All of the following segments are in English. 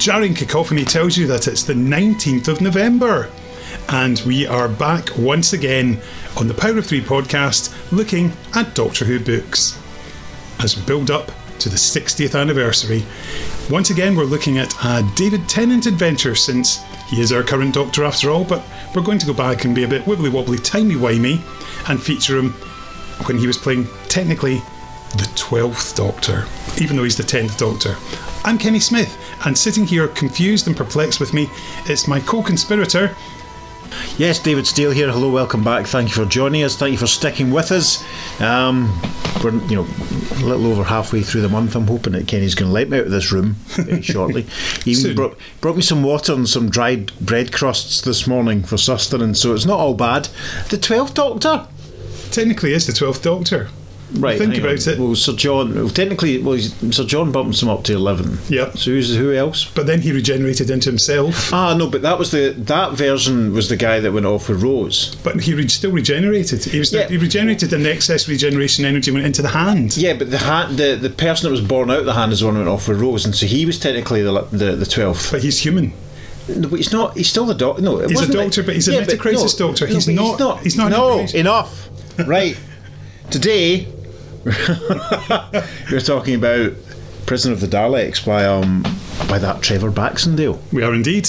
jarring cacophony tells you that it's the 19th of November. And we are back once again on the Power of Three podcast looking at Doctor Who books. As we build up to the 60th anniversary, once again we're looking at a David Tennant adventure since he is our current Doctor after all, but we're going to go back and be a bit wibbly wobbly, timey wimey and feature him when he was playing technically the 12th Doctor, even though he's the 10th Doctor. I'm Kenny Smith, and sitting here confused and perplexed with me is my co conspirator. Yes, David Steele here. Hello, welcome back. Thank you for joining us. Thank you for sticking with us. Um, we're you know a little over halfway through the month. I'm hoping that Kenny's going to let me out of this room very shortly. He even brought, brought me some water and some dried bread crusts this morning for sustenance, so it's not all bad. The Twelfth Doctor. Technically, is the 12th Doctor. Right, Think about on. it. Well, Sir John. Well, technically, well, he's- Sir John bumps him up to eleven. Yeah. So who's who else? But then he regenerated into himself. Ah, no, but that was the that version was the guy that went off with Rose. But he re- still regenerated. He was Yeah. he regenerated, and the excess regeneration energy went into the hand. Yeah, but the hand, the the person that was born out of the hand is the one that went off with Rose, and so he was technically the the the twelfth. But he's human. No, but he's not. He's still the doctor. No, He's a doctor, but he's a metacrisis doctor. He's but not- he's not No, enough. right. Today, we're talking about Prison of the Daleks by um by that Trevor Baxendale. We are indeed.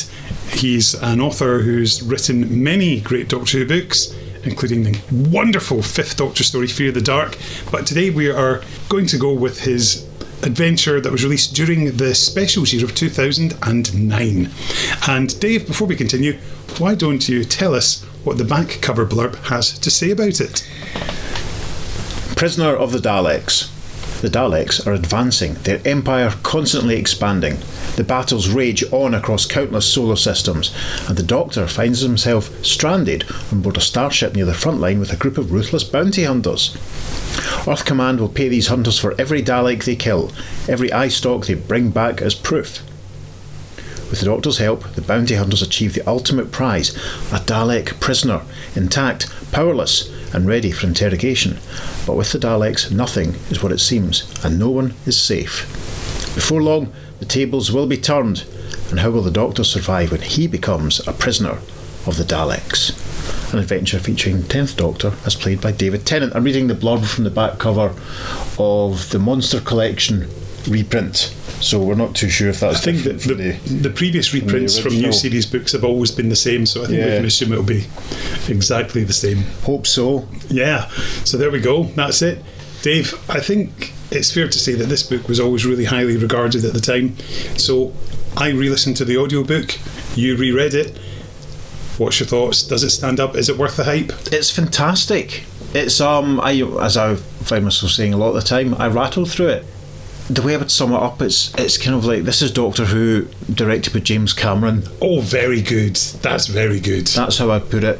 He's an author who's written many great Doctor Who books, including the wonderful Fifth Doctor story, Fear the Dark. But today we are going to go with his adventure that was released during the specials year of 2009. And Dave, before we continue, why don't you tell us what the back cover blurb has to say about it? Prisoner of the Daleks. The Daleks are advancing, their empire constantly expanding. The battles rage on across countless solar systems, and the Doctor finds himself stranded on board a starship near the front line with a group of ruthless bounty hunters. Earth Command will pay these hunters for every Dalek they kill, every eye stalk they bring back as proof. With the Doctor's help, the bounty hunters achieve the ultimate prize a Dalek prisoner, intact, powerless, and ready for interrogation. But with the Daleks, nothing is what it seems, and no one is safe. Before long, the tables will be turned, and how will the Doctor survive when he becomes a prisoner of the Daleks? An adventure featuring 10th Doctor, as played by David Tennant. I'm reading the blurb from the back cover of the Monster Collection reprint, so we're not too sure if that's I think that different the, the previous reprints from new series books have always been the same, so I think we can assume it'll be exactly the same. Hope so. Yeah, so there we go. That's it. Dave, I think it's fair to say that this book was always really highly regarded at the time. So I re listened to the audiobook, you reread it. What's your thoughts? Does it stand up? Is it worth the hype? It's fantastic. It's um, I as I find myself saying a lot of the time, I rattle through it. The way I would sum it up, it's it's kind of like this is Doctor Who directed by James Cameron. Oh, very good. That's very good. That's how I put it.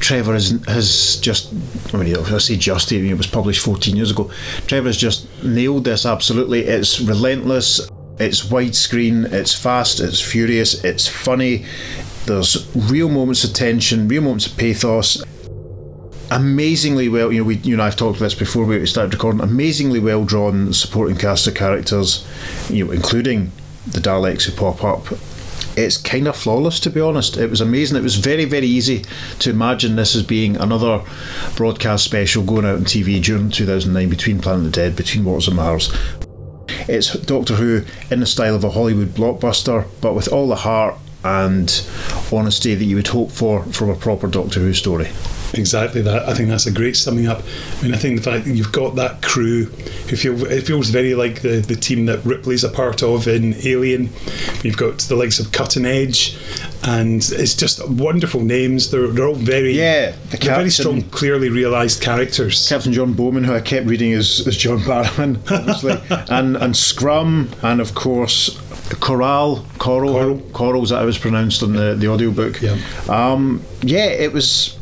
Trevor has, has just, I mean, I say just, I mean, it was published 14 years ago. Trevor has just nailed this absolutely. It's relentless, it's widescreen, it's fast, it's furious, it's funny. There's real moments of tension, real moments of pathos. Amazingly well, you know, we, you and I have talked about this before we started recording. Amazingly well drawn supporting cast of characters, you know, including the Daleks who pop up it's kind of flawless to be honest. It was amazing. It was very, very easy to imagine this as being another broadcast special going out on TV during 2009 between Planet of the Dead, between Waters of Mars. It's Doctor Who in the style of a Hollywood blockbuster, but with all the heart and honesty that you would hope for from a proper Doctor Who story. Exactly that. I think that's a great summing up. I mean, I think the fact that you've got that crew who feel it feels very like the, the team that Ripley's a part of in Alien. You've got the likes of Cutting Edge, and it's just wonderful names. They're, they're all very Yeah, the they're very strong, clearly realised characters. Captain John Bowman, who I kept reading as, as John Barrowman, obviously, and and Scrum, and of course Coral, Coral, Coral. Coral's that I was pronounced on the the audiobook. Yeah. Um, yeah, it was.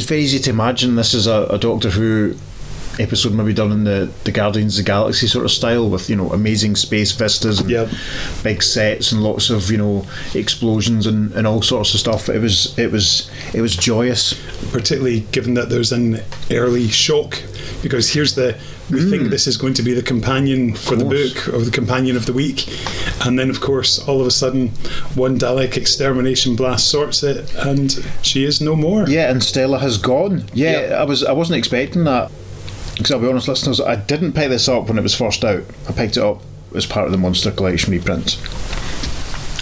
It's very easy to imagine this is a, a Doctor Who episode maybe done in the, the Guardians of the Galaxy sort of style with you know amazing space vistas and Yep. big sets and lots of you know explosions and, and all sorts of stuff. It was it was it was joyous. particularly given that there's an early shock because here's the We think this is going to be the companion for the book or the companion of the week, and then of course all of a sudden one Dalek extermination blast sorts it, and she is no more. Yeah, and Stella has gone. Yeah, Yeah. I was I wasn't expecting that. Because I'll be honest, listeners, I didn't pick this up when it was first out. I picked it up as part of the Monster Collection reprints.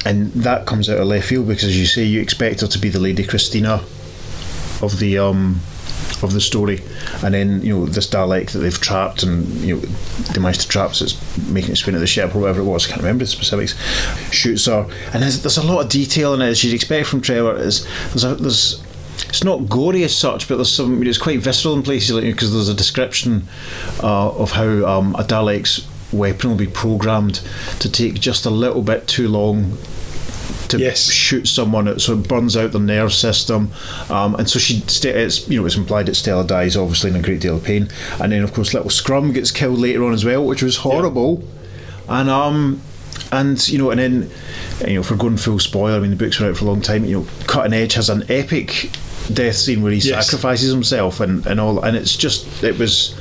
And that comes out of left field because, as you say, you expect her to be the Lady Christina of the um, of the story, and then you know this Dalek that they've trapped and you know they managed to trap, so it's making its way into the ship or whatever it was. I can't remember the specifics. Shoots her, and there's, there's a lot of detail in it as you'd expect from Trevor. Is there's a, there's it's not gory as such, but there's some. It's quite visceral in places, like because there's a description uh, of how um, a Dalek's weapon will be programmed to take just a little bit too long to Yes. shoot someone, It, so it burns out the nerve system, um, and so she. It's you know it's implied that Stella dies, obviously in a great deal of pain, and then of course little Scrum gets killed later on as well, which was horrible, and um. And you know, and then you know, if we're going full spoiler, I mean, the books were out for a long time. You know, Cutting Edge has an epic death scene where he Yes. sacrifices himself and, and all, and it's just it was,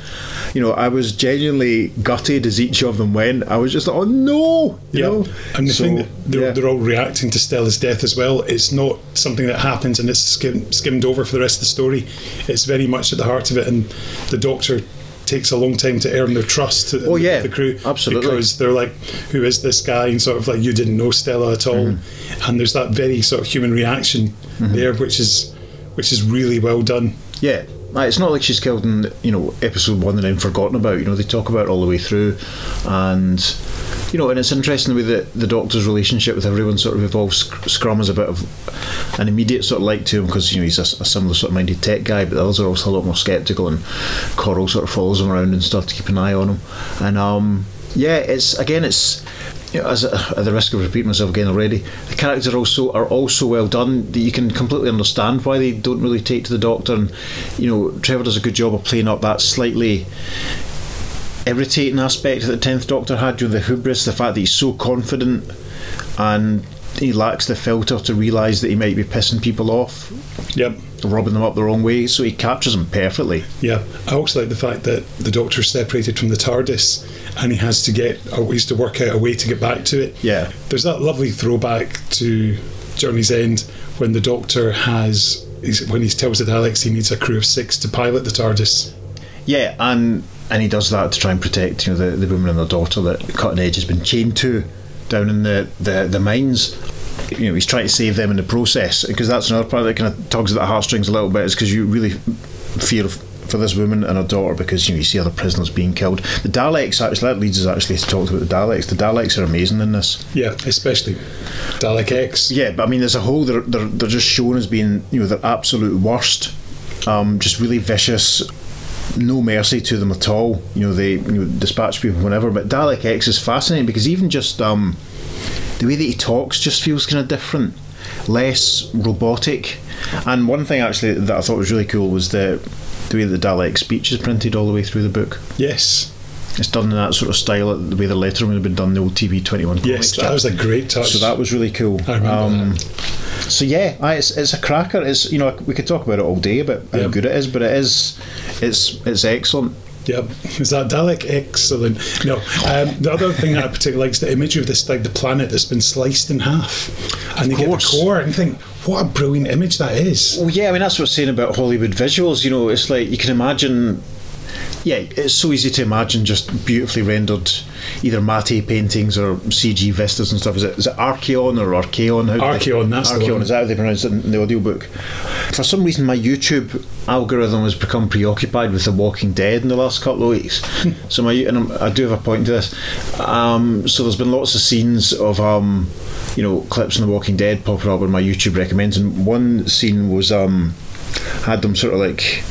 you know, I was genuinely gutted as each of them went. I was just like, oh no, you Yeah, know. and the So, thing that they're, yeah. they're all reacting to Stella's death as well. It's not something that happens and it's skim, skimmed over for the rest of the story. It's very much at the heart of it, and the Doctor takes a long time to earn their trust. Oh, yeah, the crew absolutely. because they're like, "Who is this guy?" and sort of like, "You didn't know Stella at all," Mm-hmm. and there's that very sort of human reaction there, which is which is really well done. Yeah. It's not like she's killed in you know episode one and then forgotten about. You know they talk about it all the way through, and you know, and it's interesting the way that the Doctor's relationship with everyone sort of evolves. Scrum is a bit of an immediate sort of like to him because you know he's a, a similar sort of minded tech guy, but the others are also a lot more sceptical, and Coral sort of follows him around and stuff to keep an eye on him. And um, yeah, it's again, it's you know, as a, at the risk of repeating myself again already, the characters are also are also well done. That you can completely understand why they don't really take to the Doctor, and you know, Trevor does a good job of playing up that slightly irritating aspect that the tenth Doctor had, you know, the hubris, the fact that he's so confident and he lacks the filter to realise that he might be pissing people off, Yep. rubbing them up the wrong way. So he captures them perfectly. Yeah, I also like the fact that the Doctor's separated from the TARDIS, and he has to get, has to work out a way to get back to it. Yeah. There's that lovely throwback to Journey's End when the Doctor has, he's, when he tells the Daleks he needs a crew of six to pilot the TARDIS. Yeah, and and he does that to try and protect you know the, the woman and their daughter that Cutting Edge has been chained to down in the, the, the mines. You know, he's trying to save them in the process because that's another part that kind of tugs at the heartstrings a little bit is because you really fear for this woman and her daughter because you know you see other prisoners being killed. The Daleks actually that leads us actually to talk about the Daleks. The Daleks are amazing in this. Yeah, especially Dalek X. Yeah, but I mean, as a whole, they're, they're, they're just shown as being, you know, their absolute worst. Um, just really vicious, no mercy to them at all. You know, they you know, dispatch people whenever. But Dalek X is fascinating because even just um, the way that he talks just feels kind of different, less robotic. And one thing actually that I thought was really cool was the the way that the Dalek speech is printed all the way through the book. Yes, It's done in that sort of style, the way the lettering would have been done in the old TV Twenty One. yes, that was a great touch. So that was really cool. I remember that. So yeah, it's, it's a cracker. It's you know we could talk about it all day about how Yep. good it is, but it is it's it's excellent. Yep. Is that Dalek? Excellent. No. Um, the other thing that I particularly like is the imagery of this, like the planet that's been sliced in half, and Of you course. get the core, and think, what a brilliant image that is. Well, yeah, I mean that's what's saying about Hollywood visuals. You know, it's like you can imagine. Yeah, it's so easy to imagine just beautifully rendered either matte paintings or CG vistas and stuff. Is it is it Arkheon or Arkheon? How Arkheon, that's the Arkheon. Is that how they pronounce it in the audiobook? For some reason, my YouTube algorithm has become preoccupied with The Walking Dead in the last couple of weeks. so my and I'm, I do have a point to this. Um, so there's been lots of scenes of um, you know clips from The Walking Dead popping up on my YouTube recommends, and one scene was um, had them sort of like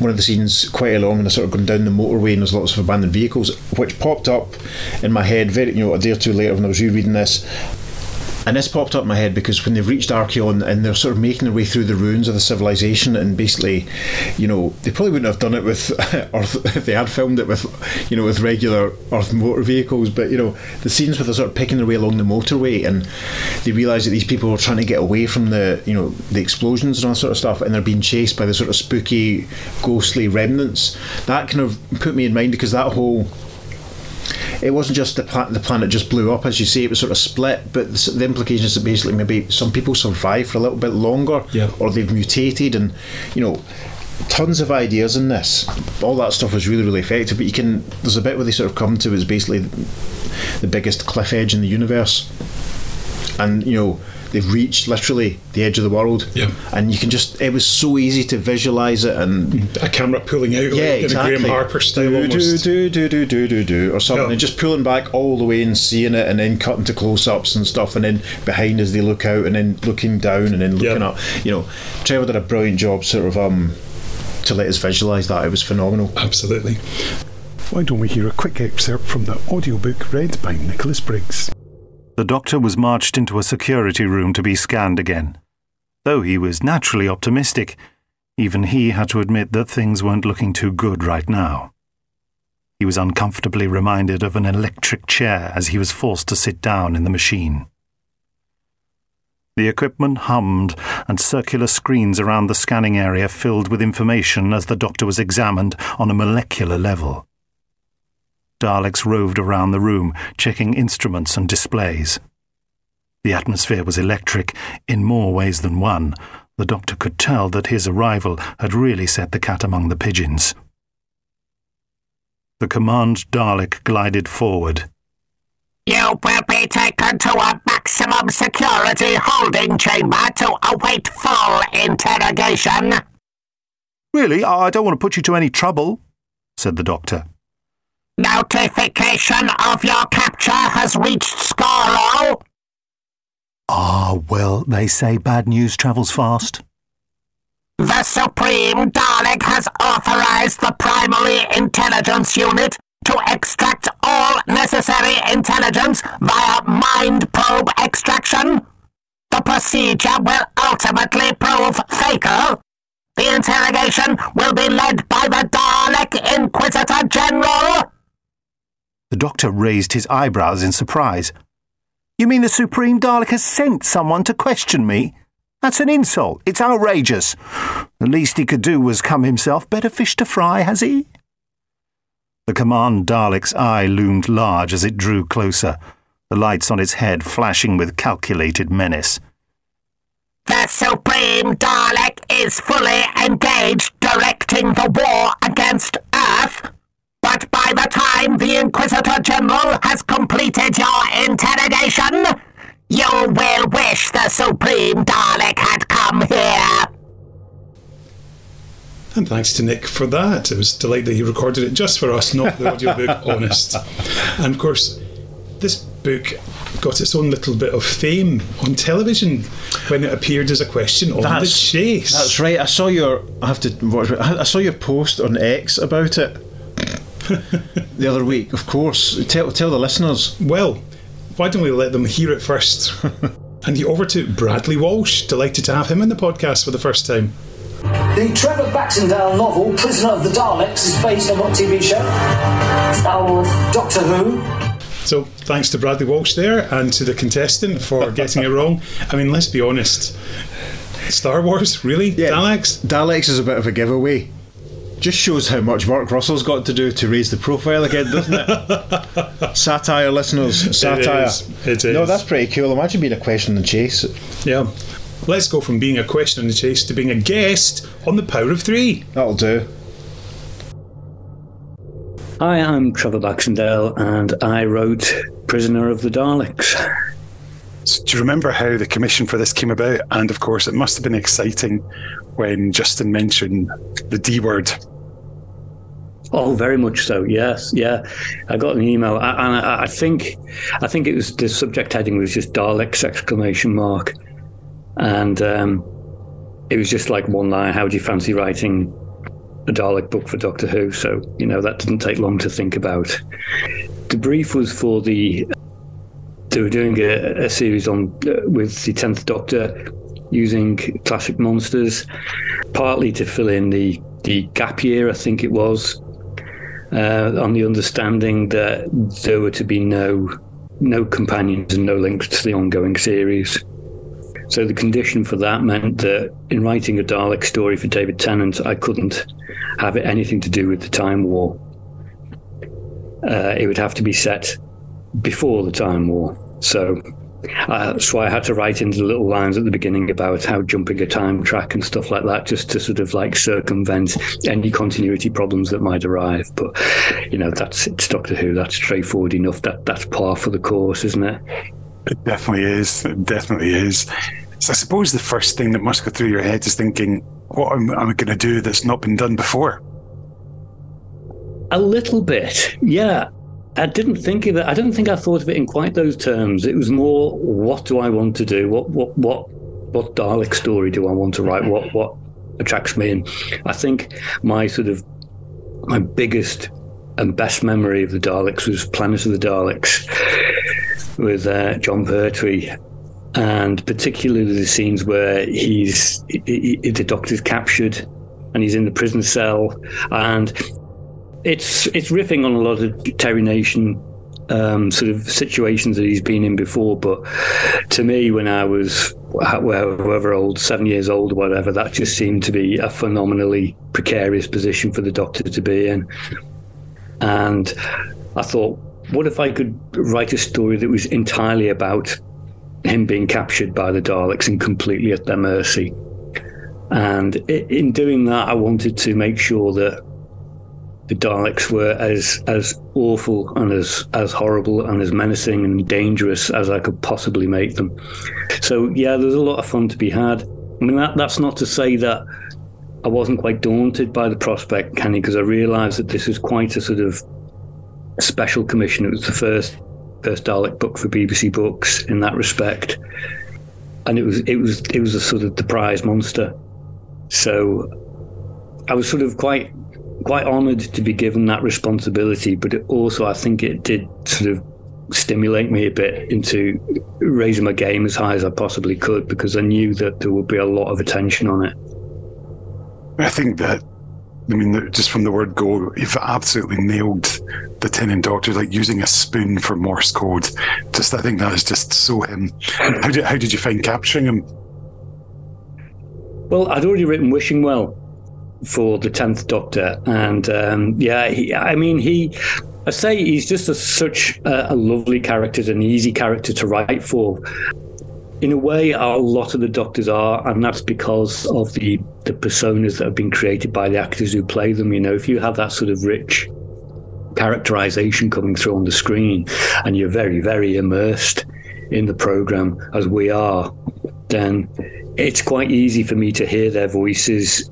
one of the scenes quite along and they're sort of going down the motorway and there's lots of abandoned vehicles which popped up in my head very you know a day or two later when I was rereading this And this popped up in my head because when they've reached Arkheon and they're sort of making their way through the ruins of the civilization, and basically, you know, they probably wouldn't have done it with Earth if they had filmed it with, you know, with regular Earth motor vehicles. But you know, the scenes where they're sort of picking their way along the motorway and they realise that these people are trying to get away from the, you know, the explosions and all that sort of stuff, and they're being chased by the sort of spooky, ghostly remnants. That kind of put me in mind because that whole it wasn't just the, pla- the planet just blew up, as you say, it was sort of split. But the, the implication is that basically maybe some people survive for a little bit longer, Yeah. or they've mutated, and you know, tons of ideas in this. All that stuff was really, really effective. But you can, there's a bit where they sort of come to is basically the biggest cliff edge in the universe, and you know. They've reached literally the edge of the world, Yeah. and you can just—it was so easy to visualize it, and A camera pulling out yeah, like exactly. in a Graeme Harper style do, almost. Do, do, do, do, do, do, or something, Yeah. and just pulling back all the way and seeing it, and then cutting to close-ups and stuff, and then behind as they look out, and then looking down, and then looking Yeah. up. You know, Trevor did a brilliant job, sort of, um, to let us visualise that. It was phenomenal. Absolutely. Why don't we hear a quick excerpt from the audiobook read by Nicholas Briggs? The doctor was marched into a security room to be scanned again. Though he was naturally optimistic, even he had to admit that things weren't looking too good right now. He was uncomfortably reminded of an electric chair as he was forced to sit down in the machine. The equipment hummed, and circular screens around the scanning area filled with information as the doctor was examined on a molecular level. Daleks roved around the room, checking instruments and displays. The atmosphere was electric in more ways than one. The doctor could tell that his arrival had really set the cat among the pigeons. The command Dalek glided forward. You will be taken to a maximum security holding chamber to await full interrogation. Really, I don't want to put you to any trouble, said the doctor. Notification of your capture has reached Skaro. Ah, well, they say bad news travels fast. The Supreme Dalek has authorized the Primary Intelligence Unit to extract all necessary intelligence via mind probe extraction. The procedure will ultimately prove fatal. The interrogation will be led by the Dalek Inquisitor General. The doctor raised his eyebrows in surprise. You mean the Supreme Dalek has sent someone to question me? That's an insult. It's outrageous. The least he could do was come himself. Better fish to fry, has he? The command Dalek's eye loomed large as it drew closer, the lights on its head flashing with calculated menace. The Supreme Dalek is fully engaged directing the war against Earth. But by the time the Inquisitor General has completed your interrogation, you will wish the Supreme Dalek had come here. And thanks to Nick for that. It was delighted that he recorded it just for us, not for the audiobook, honest. And of course, this book got its own little bit of fame on television when it appeared as a question on the chase. That's right. I saw your. I have to watch. it. I I saw your post on X about it the other week. Of course, tell tell the listeners. Well, why don't we let them hear it first? and he over to Bradley Walsh. Delighted to have him in the podcast for the first time. The Trevor Baxendale novel Prisoner of the Daleks is based on what TV show? Star Wars. Doctor Who. So thanks to Bradley Walsh there and to the contestant for getting it wrong. I mean, let's be honest. Star Wars, really? Daleks? Daleks is a bit of a giveaway. Just shows how much Mark Russell's got to do to raise the profile again, doesn't it? satire, listeners. Satire. is, it No, that's pretty cool. Imagine being a question and chase. Yeah. Let's go from being a question on the chase to being a guest on the Power of Three. That'll do. Hi, I'm Trevor Baxendale, and I wrote Prisoner of the Daleks. So do you remember how the commission for this came about? And of course, it must have been exciting when Justin mentioned the D word. Oh, very much so. Yes, yeah. I got an email, and I, I think, I think it was the subject heading was just Daleks exclamation mark, and um, it was just like one line. How do you fancy writing a Dalek book for Doctor Who? So you know that didn't take long to think about. The brief was for the they were doing a, a series on uh, with the Tenth Doctor using classic monsters, partly to fill in the the gap year, I think it was, uh, on the understanding that there were to be no no companions and no links to the ongoing series. So the condition for that meant that in writing a Dalek story for David Tennant, I couldn't have it anything to do with the Time War. Uh, it would have to be set before the Time War. So uh, that's why I had to write into the little lines at the beginning about how jumping a time track and stuff like that, just to sort of like circumvent any continuity problems that might arrive. But you know, that's it's Doctor Who. That's straightforward enough. That that's par for the course, isn't it? It definitely is. It definitely is. So I suppose the first thing that must go through your head is thinking, what am I going to do that's not been done before? A little bit, yeah. I didn't think of it. I don't think I thought of it in quite those terms. It was more, what do I want to do? What what what what Dalek story do I want to write? What what attracts me? And I think my sort of my biggest and best memory of the Daleks was Planet of the Daleks with uh, Jon Pertwee, and particularly the scenes where he's he, he, the Doctor's captured and he's in the prison cell, and it's it's riffing on a lot of Terry Nation um, sort of situations that he's been in before. But to me, when I was however old, seven years old whatever, that just seemed to be a phenomenally precarious position for the Doctor to be in. And I thought, what if I could write a story that was entirely about him being captured by the Daleks and completely at their mercy? And in doing that, I wanted to make sure that the Daleks were as as awful and as as horrible and as menacing and dangerous as I could possibly make them. So yeah, there's a lot of fun to be had. I mean, that, that's not to say that I wasn't quite daunted by the prospect, Kenny, because I realised that this is quite a sort of special commission. It was the first first Dalek book for BBC Books in that respect, and it was it was it was a sort of the prize monster. So I was sort of quite quite honoured to be given that responsibility, but also I think it did sort of stimulate me a bit into raising my game as high as I possibly could because I knew that there would be a lot of attention on it. I think that, I mean, just from the word go, you've absolutely nailed the Tennant Doctor, like using a spoon for Morse code. Just, I think that is just so him. How did, how did you find capturing him? Well, I'd already written Wishing Well for the Tenth Doctor, and um, yeah, he, I mean, he. I say he's just a, such a, a lovely character, an easy character to write for. In a way, a lot of the Doctors are, and that's because of the the personas that have been created by the actors who play them. You know, if you have that sort of rich characterization coming through on the screen, and you're very, very immersed in the program as we are, then it's quite easy for me to hear their voices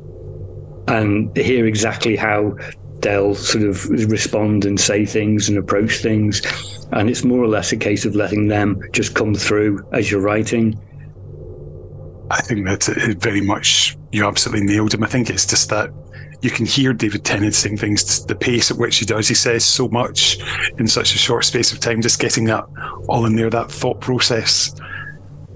and hear exactly how they'll sort of respond and say things and approach things. And it's more or less a case of letting them just come through as you're writing. I think that very much you absolutely nailed him. I think it's just that you can hear David Tennant saying things, the pace at which he does. He says so much in such a short space of time, just getting that all in there, that thought process.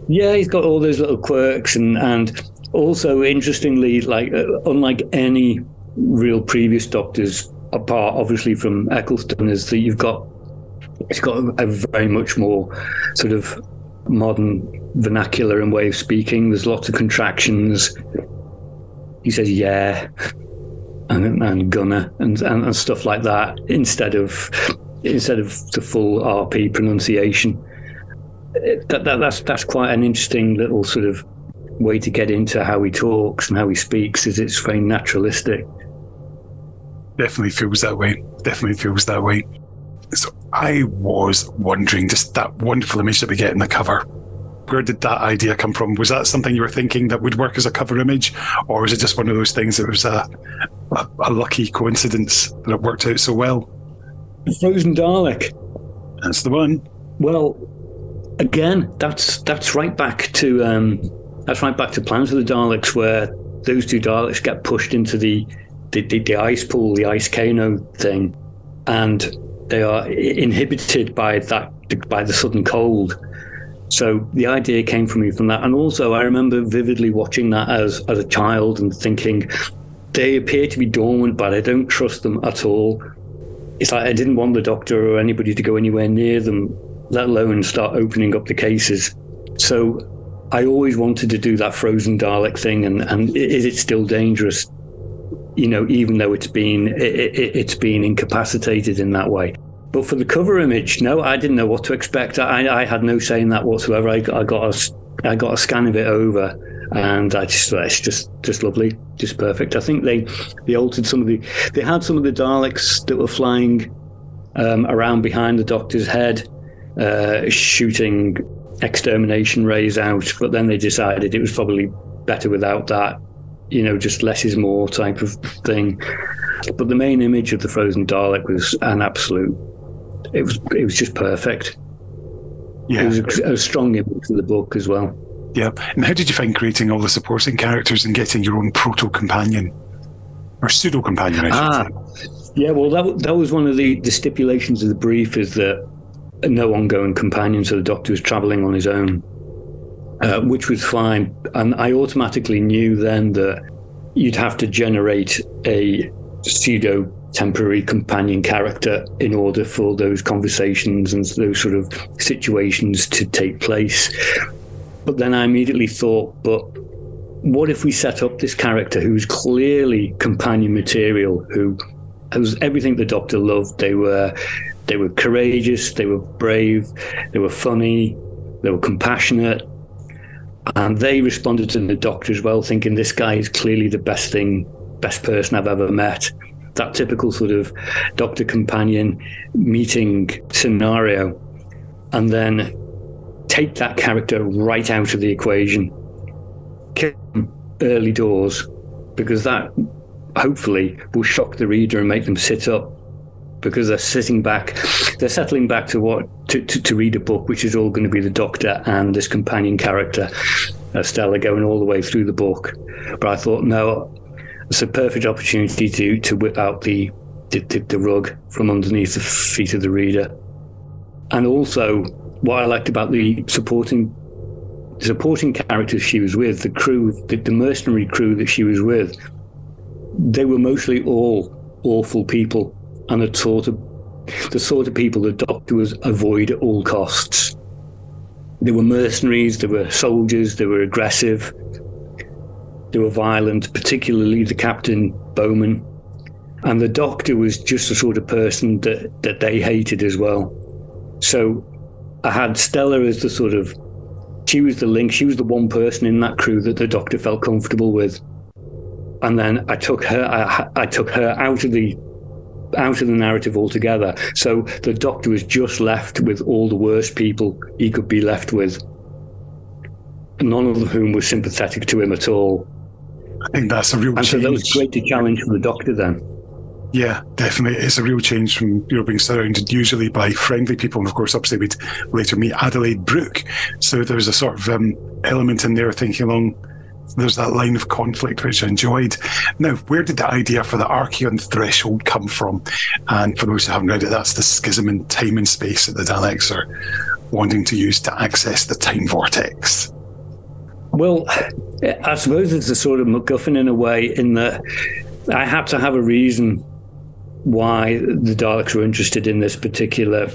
Yeah, he's got all those little quirks and, and also, interestingly, like uh, unlike any real previous doctors, apart obviously from Eccleston, is that you've got it's got a, very much more sort of modern vernacular and way of speaking. There's lots of contractions. He says "yeah" and, and "gunner" and, and, and stuff like that instead of instead of the full RP pronunciation. That, that, that's that's quite an interesting little sort of way to get into how he talks and how he speaks is it's very naturalistic. Definitely feels that way. Definitely feels that way. So I was wondering, just that wonderful image that we get in the cover. Where did that idea come from? Was that something you were thinking that would work as a cover image, or was it just one of those things that was a, a, a lucky coincidence that it worked out so well? Frozen Dalek. That's the one. Well, again, that's that's right back to um, that's right back to Planet of the Daleks, where those two Daleks get pushed into the the, the, the ice pool, the ice Kano thing, and they are inhibited by that by the sudden cold. So the idea came from me from that, and also I remember vividly watching that as as a child and thinking they appear to be dormant, but I don't trust them at all. It's like I didn't want the doctor or anybody to go anywhere near them, let alone start opening up the cases. So I always wanted to do that frozen Dalek thing, and and is it still dangerous? You know, even though it's been it, it, it's been incapacitated in that way. But for the cover image, no, I didn't know what to expect. I, I had no say in that whatsoever. I, I got a, I got a scan of it over, and I just it's just just lovely, just perfect. I think they they altered some of the they had some of the Daleks that were flying um, around behind the Doctor's head, uh, shooting extermination rays out, but then they decided it was probably better without that. You know, just less is more type of thing. But the main image of the frozen Dalek was an absolute it was it was just perfect. Yeah, it was a, a strong image for the book as well. Yeah, and how did you find creating all the supporting characters and getting your own proto companion or pseudo companion? I should ah, say. Yeah, well, that that was one of the the stipulations of the brief is that no ongoing companion, so the Doctor was travelling on his own, uh, which was fine. And I automatically knew then that you'd have to generate a pseudo temporary companion character in order for those conversations and those sort of situations to take place. But then I immediately thought, but what if we set up this character who's clearly companion material, who was everything the Doctor loved? They were they were courageous, they were brave, they were funny, they were compassionate, and they responded to the Doctor as well, thinking this guy is clearly the best thing, best person I've ever met. That typical sort of doctor companion meeting scenario, and then take that character right out of the equation, kill early doors, because that hopefully will shock the reader and make them sit up because they're sitting back, they're settling back to what to, to, to, read a book, which is all going to be the Doctor and this companion character, uh, Stella, going all the way through the book. But I thought, no, it's a perfect opportunity to to whip out the, the, the rug from underneath the feet of the reader. And also, what I liked about the supporting supporting characters she was with, the crew, the, the mercenary crew that she was with, they were mostly all awful people and the sort of the sort of people the doctor was avoid at all costs. They were mercenaries, they were soldiers, they were aggressive, they were violent, particularly the captain Bowman. And the doctor was just the sort of person that, that they hated as well. So I had Stella as the sort of she was the link, she was the one person in that crew that the doctor felt comfortable with. And then I took her I, I took her out of the out of the narrative altogether. So the doctor was just left with all the worst people he could be left with. None of whom were sympathetic to him at all. I think that's a real and change. so that was great challenge for the doctor then. Yeah, definitely. It's a real change from you know being surrounded usually by friendly people, and of course, obviously we'd later meet Adelaide Brooke. So there was a sort of um, element in there thinking along. There's that line of conflict which I enjoyed. Now, where did the idea for the Arkheon threshold come from? And for those who haven't read it, that's the schism in time and space that the Daleks are wanting to use to access the time vortex. Well, I suppose it's a sort of MacGuffin in a way, in that I had to have a reason why the Daleks were interested in this particular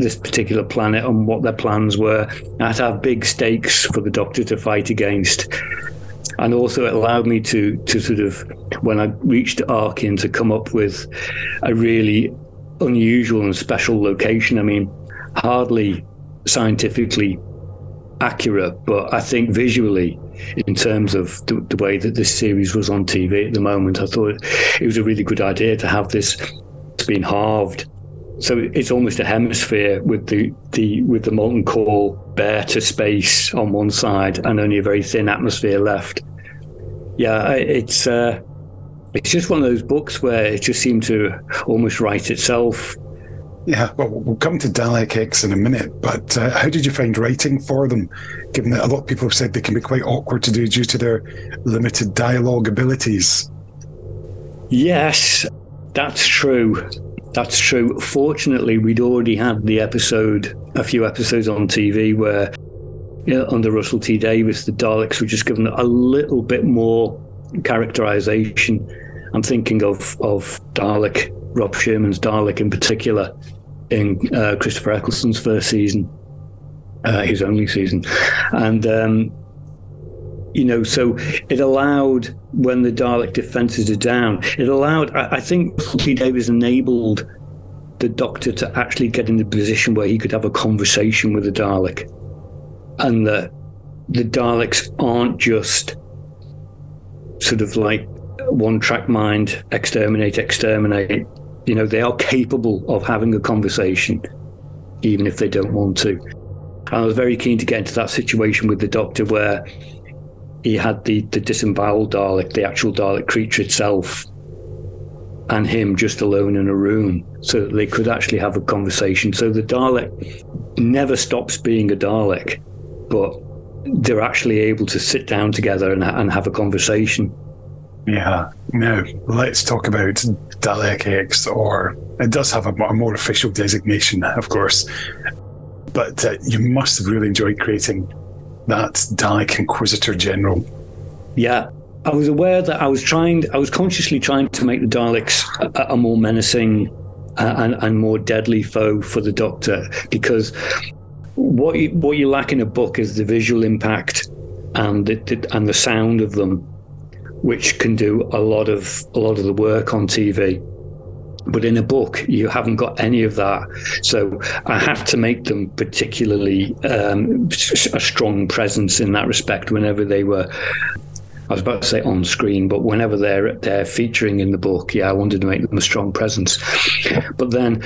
this particular planet and what their plans were. I had to have big stakes for the Doctor to fight against. And also, it allowed me to to sort of, when I reached Arkheon, to come up with a really unusual and special location. I mean, hardly scientifically accurate, but I think visually, in terms of the, the, way that this series was on TV at the moment, I thought it was a really good idea to have this being halved. So it's almost a hemisphere with the, the with the molten core bare to space on one side and only a very thin atmosphere left. Yeah, it's uh, it's just one of those books where it just seemed to almost write itself yeah, well, we'll come to Dalek X in a minute, but uh, how did you find writing for them, given that a lot of people have said they can be quite awkward to do due to their limited dialogue abilities? Yes, that's true. That's true. Fortunately, we'd already had the episode, a few episodes on TV where, you know, under Russell T Davies, the Daleks were just given a little bit more characterization. I'm thinking of of Dalek, Rob Shearman's Dalek in particular, in uh, Christopher Eccleston's first season, uh, his only season, and um, you know, so it allowed when the Dalek defenses are down, it allowed. I, I think T. Davies enabled the Doctor to actually get in the position where he could have a conversation with the Dalek, and that the Daleks aren't just sort of like one track mind, exterminate, exterminate. You know, they are capable of having a conversation, even if they don't want to. And I was very keen to get into that situation with the Doctor where he had the, the disemboweled Dalek, the actual Dalek creature itself, and him just alone in a room so that they could actually have a conversation. So the Dalek never stops being a Dalek, but they're actually able to sit down together and, and have a conversation. Yeah. Now, let's talk about Dalek X, or it does have a, a more official designation, of course. But uh, you must have really enjoyed creating that Dalek Inquisitor General. Yeah, I was aware that I was trying, I was consciously trying to make the Daleks a, a more menacing uh, and, and, more deadly foe for the Doctor because what you, what you lack in a book is the visual impact and the, the, and the sound of them, which can do a lot of a lot of the work on TV. But in a book, you haven't got any of that. So I have to make them particularly um, a strong presence in that respect whenever they were I was about to say on screen, but whenever they're they're featuring in the book, yeah, I wanted to make them a strong presence. But then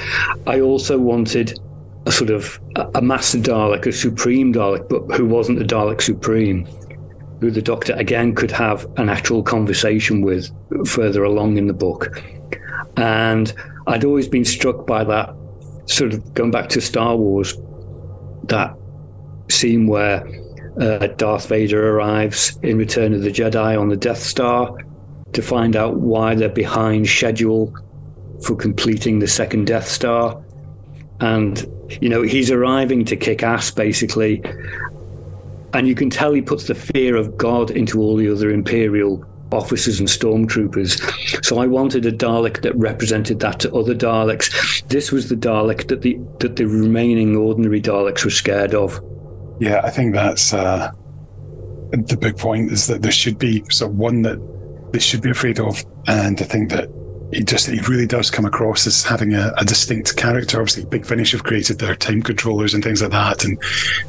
I also wanted a sort of a master Dalek, a supreme Dalek, but who wasn't a Dalek supreme, who the Doctor again could have an actual conversation with further along in the book. And I'd always been struck by that sort of going back to Star Wars, that scene where uh, Darth Vader arrives in Return of the Jedi on the Death Star to find out why they're behind schedule for completing the second Death Star. And, you know, he's arriving to kick ass basically. And you can tell he puts the fear of God into all the other Imperial officers and stormtroopers. So I wanted a Dalek that represented that to other Daleks. This was the Dalek that the that the remaining ordinary Daleks were scared of. Yeah, I think that's uh, the big point is that there should be so one that they should be afraid of, and I think that he just he really does come across as having a, a, distinct character. Obviously, Big Finish have created their time controllers and things like that, and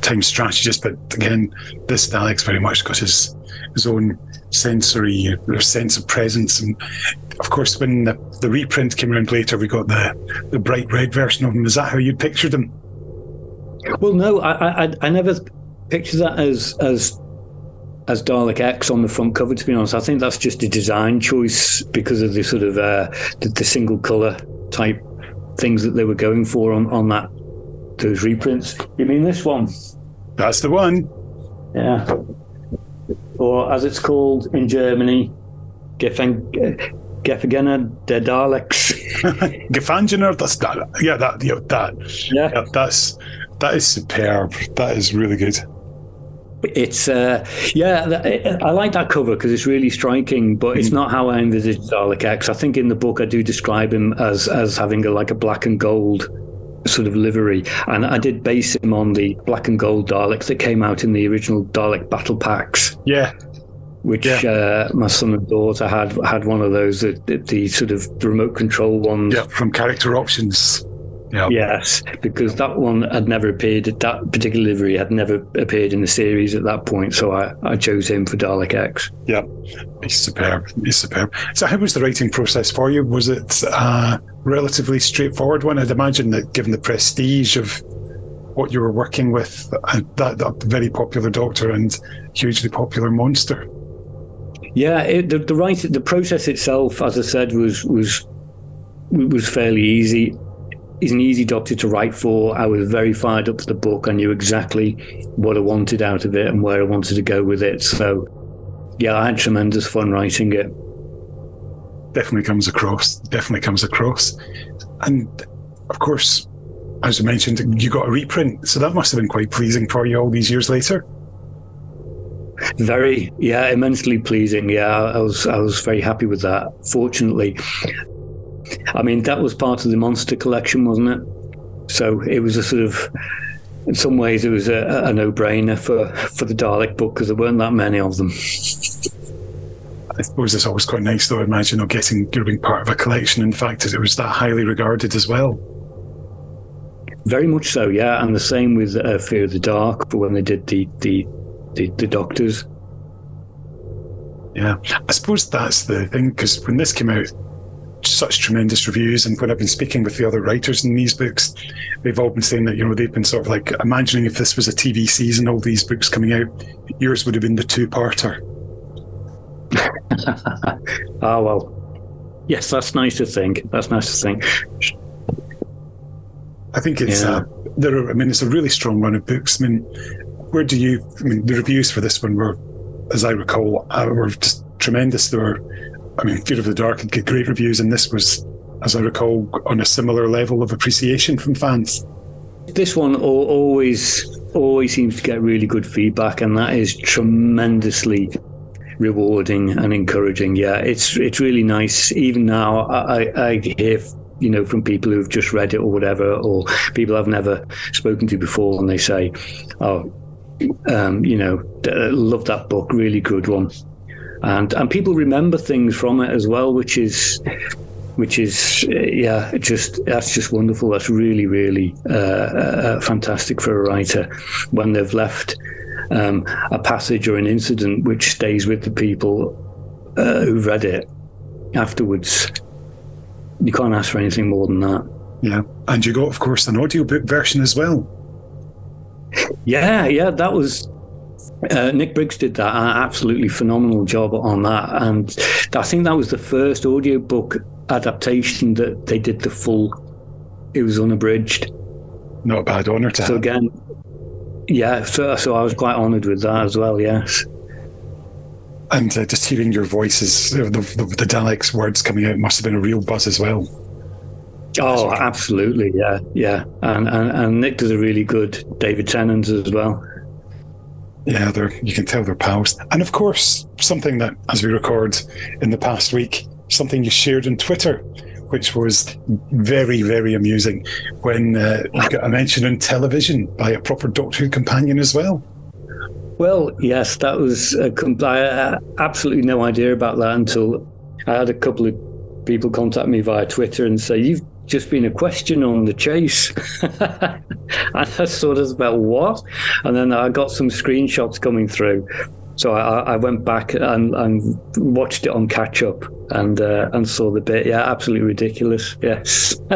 time strategists. But again, this Dalek's very much got his his own sensory or sense of presence. And of course, when the, the reprint came around later, we got the the bright red version of him. Is that how you pictured him? Well, no, I, I, I never pictured that as as as Dalek X on the front cover. To be honest, I think that's just a design choice because of the sort of uh, the, the single color type things that they were going for on on that those reprints. You mean this one? That's the one. Yeah. Or as it's called in Germany, Gefen. Gefangene der Daleks. Gefangener, that's that. Yeah, that. Yeah, that. Yeah. yeah, that's that is superb. That is really good. It's uh, yeah, I like that cover because it's really striking, but it's mm. not how I envisage Dalek X. I think in the book I do describe him as as having a, like a black and gold sort of livery, and I did base him on the black and gold Daleks that came out in the original Dalek battle packs. Yeah, which yeah. uh, my son and daughter had had one of those the, the sort of remote control ones. Yeah, from character options. Yep. Yes, because that one had never appeared. That particular livery had never appeared in the series at that point, so I, I chose him for Dalek X. Yep, he's superb. He's superb. So, how was the writing process for you? Was it a relatively straightforward one? I'd imagine that, given the prestige of what you were working with, uh, that, that very popular Doctor and hugely popular monster. Yeah, it, the the writing, the process itself, as I said, was was was fairly easy he's an easy doctor to write for. I was very fired up for the book. I knew exactly what I wanted out of it and where I wanted to go with it. So, yeah, I had tremendous fun writing it. definitely comes across. Definitely comes across. And of course, as you mentioned, you got a reprint, so that must have been quite pleasing for you all these years later. Very, yeah, immensely pleasing. Yeah, I was, I was very happy with that. Fortunately, I mean that was part of the monster collection, wasn't it? So it was a sort of, in some ways, it was a, a no-brainer for for the Dalek book because there weren't that many of them. I suppose it's always quite nice, though. I imagine, of getting you being part of a collection. In fact, it was that highly regarded as well. Very much so, yeah. And the same with uh, Fear of the Dark, for when they did the the the, the Doctors. Yeah, I suppose that's the thing because when this came out, such tremendous reviews, and when I've been speaking with the other writers in these books, they've all been saying that you know they've been sort of like imagining if this was a TV season, all these books coming out, yours would have been the two-parter. oh well, yes, that's nice to think. That's nice to think. I think it's Yeah. uh, there. Are, I mean, it's a really strong run of books. I mean, where do you? I mean, the reviews for this one were, as I recall, uh, were just tremendous. There were, I mean, Fear of the Dark had get great reviews, and this was, as I recall, on a similar level of appreciation from fans. This one always always seems to get really good feedback, and that is tremendously rewarding and encouraging. Yeah, it's it's really nice. Even now, I, I hear you know from people who've just read it or whatever, or people I've never spoken to before, and they say, "Oh, um, you know, love that book, really good one." And and people remember things from it as well, which is which is uh, yeah just that's just wonderful. That's really really uh, uh, fantastic for a writer when they've left um, a passage or an incident which stays with the people uh, who've read it afterwards. You can't ask for anything more than that. Yeah, and you got, of course, an audiobook version as well. Yeah, yeah, that was uh, Nick Briggs did that an absolutely phenomenal job on that, and I think that was the first audiobook adaptation that they did the full. It was unabridged. Not a bad honour to So have. again, yeah, so so I was quite honoured with that as well. Yes. And uh, just hearing your voices, uh, the, the, the Daleks' words coming out must have been a real buzz as well. Oh, absolutely, yeah, yeah, and and, and Nick does a really good David Tennant as well. Yeah, they're, you can tell they're pals. And of course, something that, as we record in the past week, something you shared on Twitter, which was very, very amusing when uh, you got a mention on television by a proper Doctor Who companion as well. Well, yes, that was a I had absolutely no idea about that until I had a couple of people contact me via Twitter and say, You've just been a question on the chase. and I sort of about what? And then I got some screenshots coming through. So I, I went back and, and watched it on catch up and uh, and saw the bit. Yeah, absolutely ridiculous. Yes.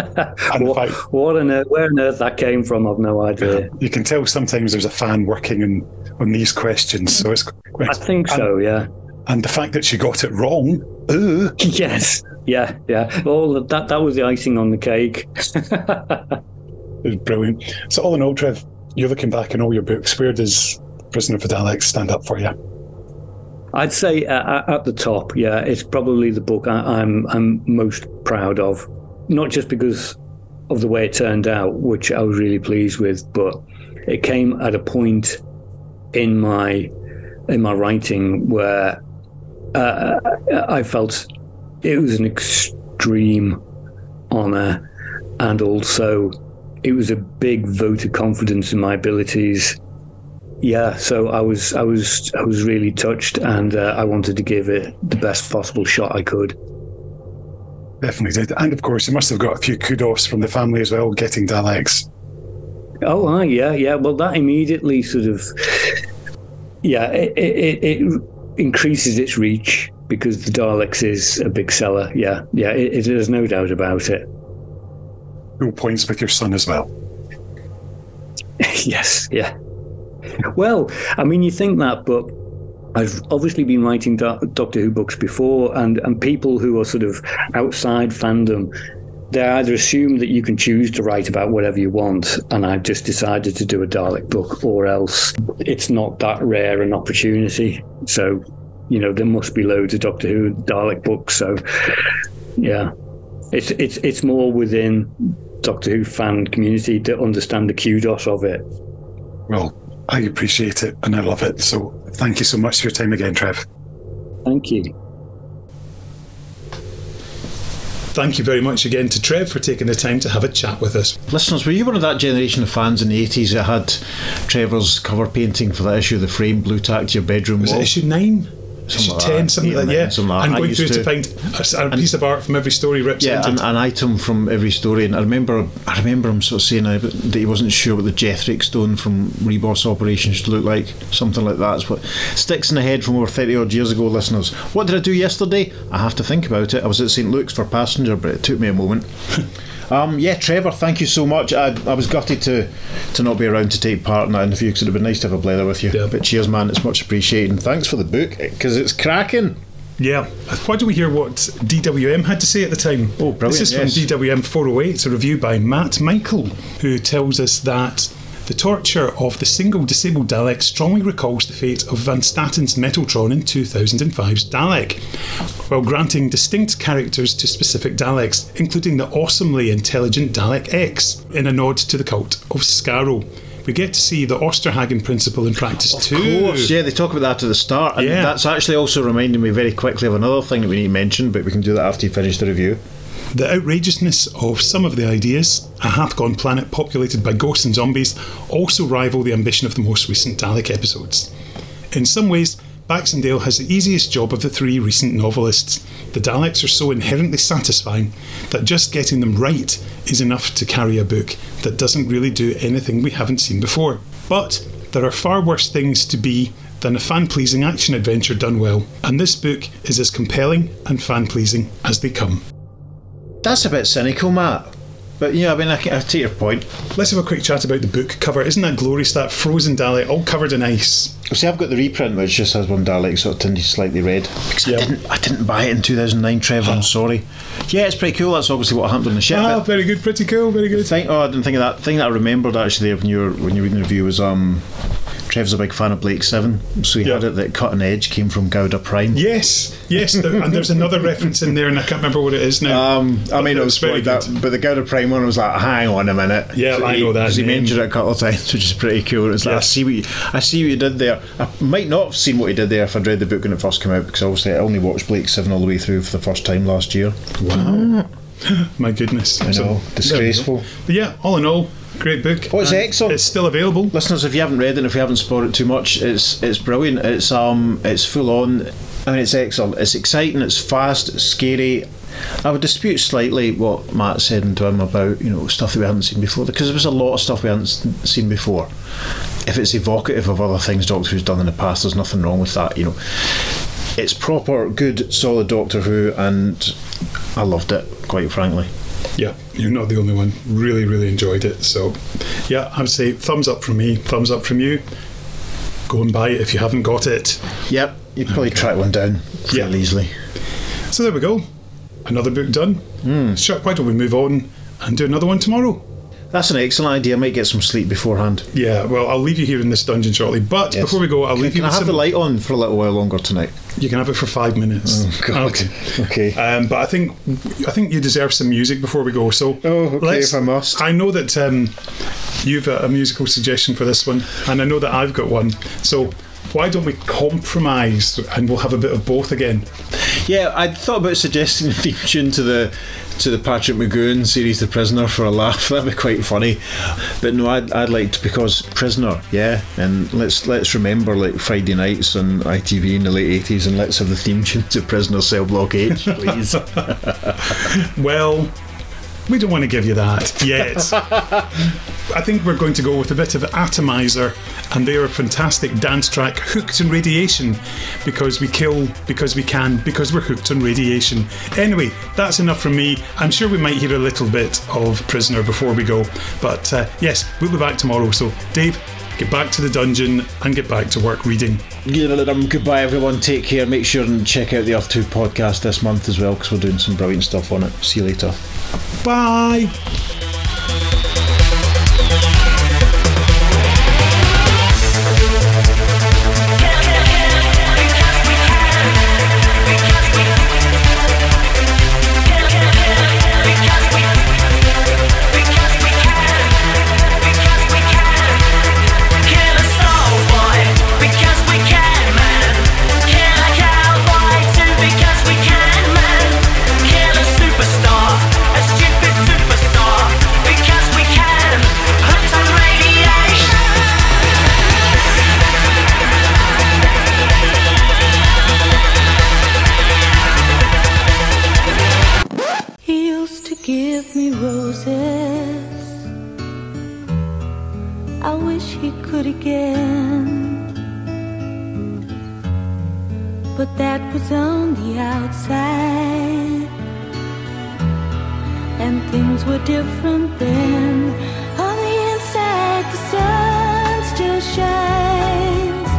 what, what on earth, where on earth that came from, I've no idea. You can tell sometimes there's a fan working on, on these questions. So it's I think so, yeah. And the fact that she got it wrong, ooh, Yes. Yeah, yeah. Well, that that was the icing on the cake. it was brilliant. So all in all, Trev, you're looking back in all your books. Where does Prisoner of the Daleks stand up for you? I'd say uh, at the top, yeah, it's probably the book I, I'm I'm most proud of, not just because of the way it turned out, which I was really pleased with, but it came at a point in my in my writing where uh, I felt it was an extreme honor, and also it was a big vote of confidence in my abilities yeah so i was i was i was really touched and uh, i wanted to give it the best possible shot i could Definitely did. And of course, you must have got a few kudos from the family as well, getting Daleks. oh yeah yeah well that immediately sort of yeah it, it, it increases its reach because the daleks is a big seller yeah yeah it, no doubt about it Full points with your son as well. yes, yeah. Well, I mean, you think that, but I've obviously been writing Do- Doctor Who books before, and, and people who are sort of outside fandom, they either assume that you can choose to write about whatever you want, and I've just decided to do a Dalek book, or else it's not that rare an opportunity. So, you know, there must be loads of Doctor Who Dalek books. So, yeah. It's it's it's more within Doctor Who fan community to understand the kudos of it. Well, I appreciate it and I love it. So thank you so much for your time again, Trev. Thank you. Thank you very much again to Trev for taking the time to have a chat with us. Listeners, were you one of that generation of fans in the 80s that had Trevor's cover painting for that issue of the frame blue tacked to your bedroom Was wall? it issue nine? Something like ten, that. something like that. Yeah, something like and going through to, to- find a, a piece of art from every story Yeah, an, an item from every story, and I remember, I remember him sort of saying uh, that he wasn't sure what the Jethrik stone from Ribos Operation should look like, something like that's what sticks in the head from over thirty odd years ago. Listeners, what did I do yesterday? I have to think about it. I was at St Luke's for passenger, but it took me a moment. Um, yeah, Trevor, thank you so much. I, I was gutted to to not be around to take part in that interview because it would have been nice to have a blather with you. Yeah. But cheers, man, it's much appreciated. And thanks for the book because it's cracking. Yeah. Why don't we hear what DWM had to say at the time? Oh, brilliant, This is from. DWM 408. It's a review by Matt Michael, who tells us that the torture of the single disabled Dalek strongly recalls the fate of Van Statten's Metaltron in 2005's Dalek, while granting distinct characters to specific Daleks, including the awesomely intelligent Dalek X, in a nod to the cult of Skaro. We get to see the Osterhagen principle in practice too. Of course, yeah, they talk about that at the start, and Yeah. that's actually also reminding me very quickly of another thing that we need to mention, but we can do that after you finish the review. The outrageousness of some of the ideas, a half gone planet populated by ghosts and zombies, also rival the ambition of the most recent Dalek episodes. In some ways, Baxendale has the easiest job of the three recent novelists. The Daleks are so inherently satisfying that just getting them right is enough to carry a book that doesn't really do anything we haven't seen before. But there are far worse things to be than a fan pleasing action adventure done well, and this book is as compelling and fan pleasing as they come. That's a bit cynical, Matt. But yeah, I mean, I, I take your point. Let's have a quick chat about the book cover. Isn't that glorious? That frozen Dalek, all covered in ice. See, I've got the reprint, which just has one Dalek sort of tinted slightly red. Because Yeah. I didn't, I didn't buy it in 2009, Trevor. I'm sorry. Yeah, it's pretty cool. That's obviously what happened on the ship. Ah, very good, pretty cool, very good. thing, oh, I didn't think of that. Thing that I remembered actually when you were when you were reading the review was um, Trev's a big fan of Blake Seven, so he Yeah. had it that Cutting Edge came from Gauda Prime. Yes, yes, there, and there's another reference in there, and I can't remember what it is now. Um, I mean, it was very that, but the Gauda Prime one was like, hang on a minute. Yeah, I he, know that 'cause He mentioned it a couple of times, which is pretty cool. It's like, Yeah. I see what you, I see what you did there. I might not have seen what he did there if I'd read the book when it first came out, because obviously I only watched Blake Seven all the way through for the first time last year. Wow, my goodness, I know, disgraceful. But yeah, all in all, great book. Oh, it's And excellent. It's still available. Listeners, if you haven't read it, and if you haven't spoiled it too much, it's it's brilliant. It's um, it's full on. I mean, it's excellent. It's exciting. It's fast. It's scary. I would dispute slightly what Matt said into him about you know stuff that we hadn't seen before because there was a lot of stuff we hadn't seen before. If it's evocative of other things Doctor Who's done in the past, there's nothing wrong with that. You know, it's proper, good, solid Doctor Who, and I loved it quite frankly. Yeah, you're not the only one. Really, really enjoyed it. So, yeah, I would say thumbs up from me, thumbs up from you. Go and buy it if you haven't got it. Yep, you'd probably track one down Yeah. fairly easily. So there we go. Another book done. Hmm. Sure, why don't we move on and do another one tomorrow? That's an excellent idea. I might get some sleep beforehand. Yeah, well, I'll leave you here in this dungeon shortly. But Yes. before we go, I'll Can, leave you can I have some. the light on for a little while longer tonight? You can have it for five minutes. Oh, God. Okay. Okay. Um, but I think I think you deserve some music before we go. So Oh, okay, if I must. I know that um, you've a, a musical suggestion for this one, and I know that I've got one. So why don't we compromise and we'll have a bit of both again? Yeah, I thought about suggesting a theme tune to the to the Patrick McGoohan series, The Prisoner, for a laugh. That'd be quite funny. But no, I'd, I'd like to because Prisoner, yeah. And let's let's remember like Friday nights on ITV in the late eighties, and let's have the theme tune to Prisoner Cell Block H, please. Well, we don't want to give you that yet. I think we're going to go with a bit of Atomizer and their fantastic dance track, Hooked on Radiation, because we kill because we can, because we're hooked on radiation. Anyway, that's enough from me. I'm sure we might hear a little bit of Prisoner before we go. But uh, yes, we'll be back tomorrow. So, Dave, get back to the dungeon and get back to work reading. Yeah, um, goodbye, everyone. Take care. Make sure and check out the Earth 2 podcast this month as well because we're doing some brilliant stuff on it. See you later. Bye. I wish he could again. But that was on the outside. And things were different then. On the inside, the sun still shines.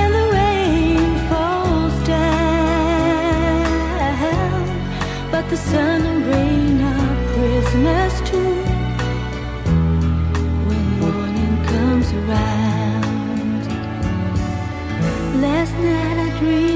And the rain falls down. But the sun night